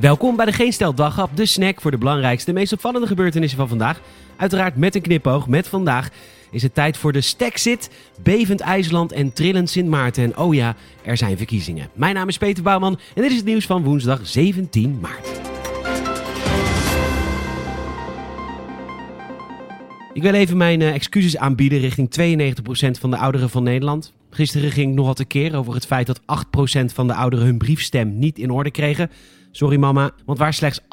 Welkom bij de Geen Stel de snack voor de belangrijkste, meest opvallende gebeurtenissen van vandaag. Uiteraard met een knipoog, met vandaag is het tijd voor de Stekzit, bevend IJsland en trillend Sint Maarten. En oh ja, er zijn verkiezingen. Mijn naam is Peter Bouwman en dit is het nieuws van woensdag 17 maart. Ik wil even mijn eh, excuses aanbieden richting 92% van de ouderen van Nederland. Gisteren ging ik nogal tekeer over het feit dat 8% van de ouderen hun briefstem niet in orde kregen. Sorry mama, want waar slechts 8%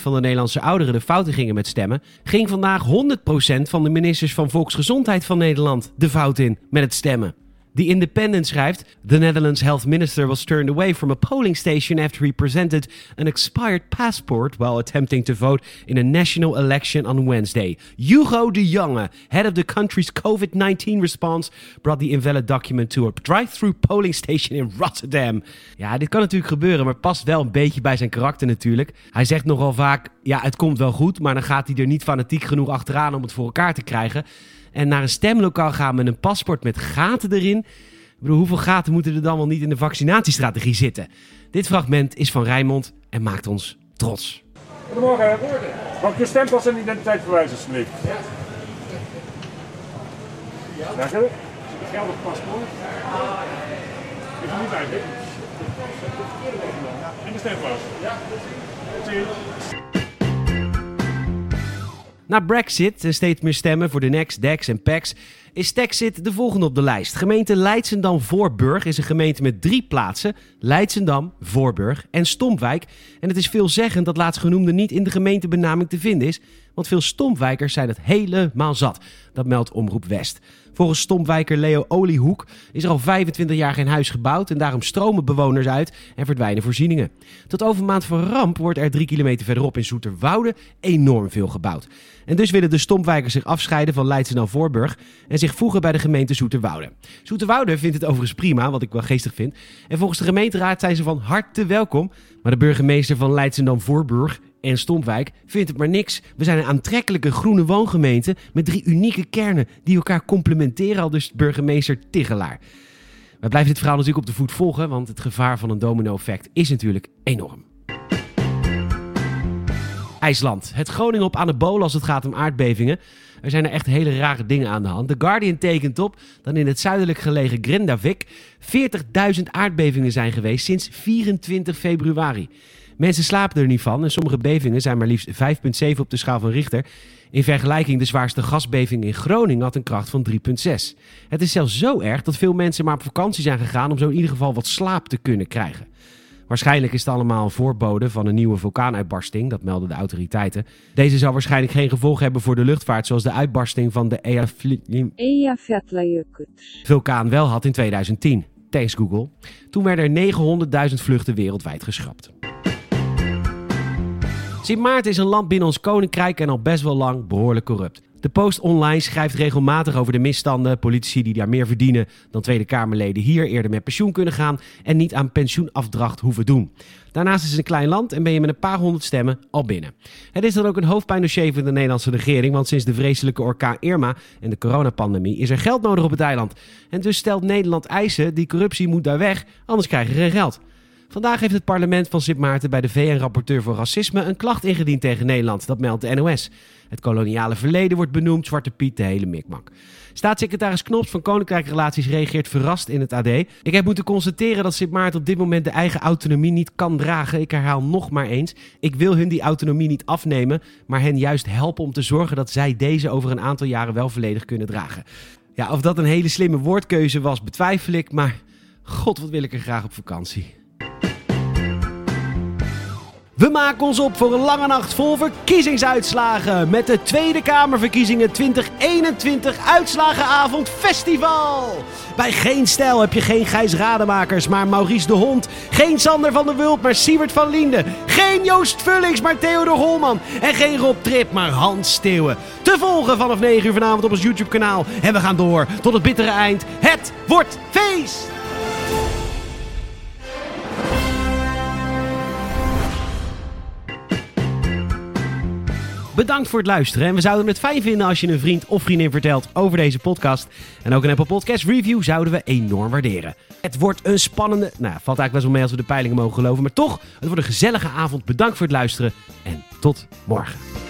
van de Nederlandse ouderen de fouten gingen met stemmen, ging vandaag 100% van de ministers van Volksgezondheid van Nederland de fout in met het stemmen. The Independent schrijft: The Netherlands health minister was turned away from a polling station after he presented an expired passport while attempting to vote in a national election on Wednesday. Hugo de Jonge, head of the country's COVID 19 response, brought the invalid document to a drive-through polling station in Rotterdam. Ja, dit kan natuurlijk gebeuren, maar past wel een beetje bij zijn karakter natuurlijk. Hij zegt nogal vaak: ja, het komt wel goed, maar dan gaat hij er niet fanatiek genoeg achteraan om het voor elkaar te krijgen en naar een stemlokaal gaan met een paspoort met gaten erin. Ik bedoel, hoeveel gaten moeten er dan wel niet in de vaccinatiestrategie zitten? Dit fragment is van Rijnmond en maakt ons trots. Goedemorgen. Mag ik je stempas en identiteit verwijzen, alsjeblieft? Ja. Dank u. Geldig paspoort. Is er niet bij, hè? En de stempas. Ja. Ziens. Na Brexit en steeds meer stemmen voor de Next, Dex en PAX is Texit de volgende op de lijst. Gemeente Leidsendam-Voorburg is een gemeente met drie plaatsen. Leidsendam, Voorburg en Stompwijk. En het is veelzeggend dat laatstgenoemde niet in de gemeentebenaming te vinden is. Want veel Stompwijkers zijn het helemaal zat. Dat meldt Omroep West. Volgens Stompwijker Leo Oliehoek is er al 25 jaar geen huis gebouwd en daarom stromen bewoners uit en verdwijnen voorzieningen. Tot overmaand van ramp wordt er drie kilometer verderop in Zoeterwoude enorm veel gebouwd. En dus willen de Stompwijkers zich afscheiden van Leidschendam-Voorburg en zich voegen bij de gemeente Zoeterwoude. Zoeterwoude vindt het overigens prima, wat ik wel geestig vind. En volgens de gemeenteraad zijn ze van harte welkom. Maar de burgemeester van Leidschendam-Voorburg en Stompwijk vindt het maar niks. We zijn een aantrekkelijke groene woongemeente met drie unieke kernen die elkaar complementeren, al dus burgemeester Tigelaar. We blijven dit verhaal natuurlijk op de voet volgen, want het gevaar van een domino-effect is natuurlijk enorm. IJsland. Het Groningen op anabolen als het gaat om aardbevingen. Er zijn er echt hele rare dingen aan de hand. The Guardian tekent op dat in het zuidelijk gelegen Grindavik 40.000 aardbevingen zijn geweest sinds 24 februari. Mensen slapen er niet van en sommige bevingen zijn maar liefst 5,7 op de schaal van Richter. In vergelijking de zwaarste gasbeving in Groningen had een kracht van 3,6. Het is zelfs zo erg dat veel mensen maar op vakantie zijn gegaan om zo in ieder geval wat slaap te kunnen krijgen. Waarschijnlijk is het allemaal een voorbode van een nieuwe vulkaanuitbarsting, dat melden de autoriteiten. Deze zal waarschijnlijk geen gevolg hebben voor de luchtvaart, zoals de uitbarsting van de Eyjafjallajökull. vulkaan wel had in 2010. Thanks Google. Toen werden er 900.000 vluchten wereldwijd geschrapt. Sint Maarten is een land binnen ons koninkrijk en al best wel lang behoorlijk corrupt. De Post Online schrijft regelmatig over de misstanden, politici die daar meer verdienen dan Tweede Kamerleden hier eerder met pensioen kunnen gaan en niet aan pensioenafdracht hoeven doen. Daarnaast is het een klein land en ben je met een paar honderd stemmen al binnen. Het is dan ook een hoofdpijndossier voor de Nederlandse regering, want sinds de vreselijke orkaan Irma en de coronapandemie is er geld nodig op het eiland. En dus stelt Nederland eisen, die corruptie moet daar weg, anders krijgen we geen geld. Vandaag heeft het parlement van Sint Maarten bij de VN-rapporteur voor racisme een klacht ingediend tegen Nederland. Dat meldt de NOS. Het koloniale verleden wordt benoemd, Zwarte Piet, de hele mikmak. Staatssecretaris Knops van Koninkrijk Relaties reageert verrast in het AD. Ik heb moeten constateren dat Sint Maarten op dit moment de eigen autonomie niet kan dragen. Ik herhaal nog maar eens. Ik wil hun die autonomie niet afnemen, maar hen juist helpen om te zorgen dat zij deze over een aantal jaren wel volledig kunnen dragen. Ja, of dat een hele slimme woordkeuze was, betwijfel ik, maar god, wat wil ik er graag op vakantie. We maken ons op voor een lange nacht vol verkiezingsuitslagen met de Tweede Kamerverkiezingen 2021 Uitslagenavond Festival. Bij Geen Stijl heb je geen Gijs Rademakers, maar Maurice de Hond. Geen Sander van der Wulp, maar Siewert van Linden. Geen Joost Vullings, maar Theodor Holman. En geen Rob Trip, maar Hans Steeuwen. Te volgen vanaf 9 uur vanavond op ons YouTube kanaal. En we gaan door tot het bittere eind. Het wordt feest! Bedankt voor het luisteren. En we zouden het fijn vinden als je een vriend of vriendin vertelt over deze podcast. En ook een Apple Podcast review zouden we enorm waarderen. Het wordt een spannende... Nou, valt eigenlijk best wel mee als we de peilingen mogen geloven. Maar toch, het wordt een gezellige avond. Bedankt voor het luisteren. En tot morgen.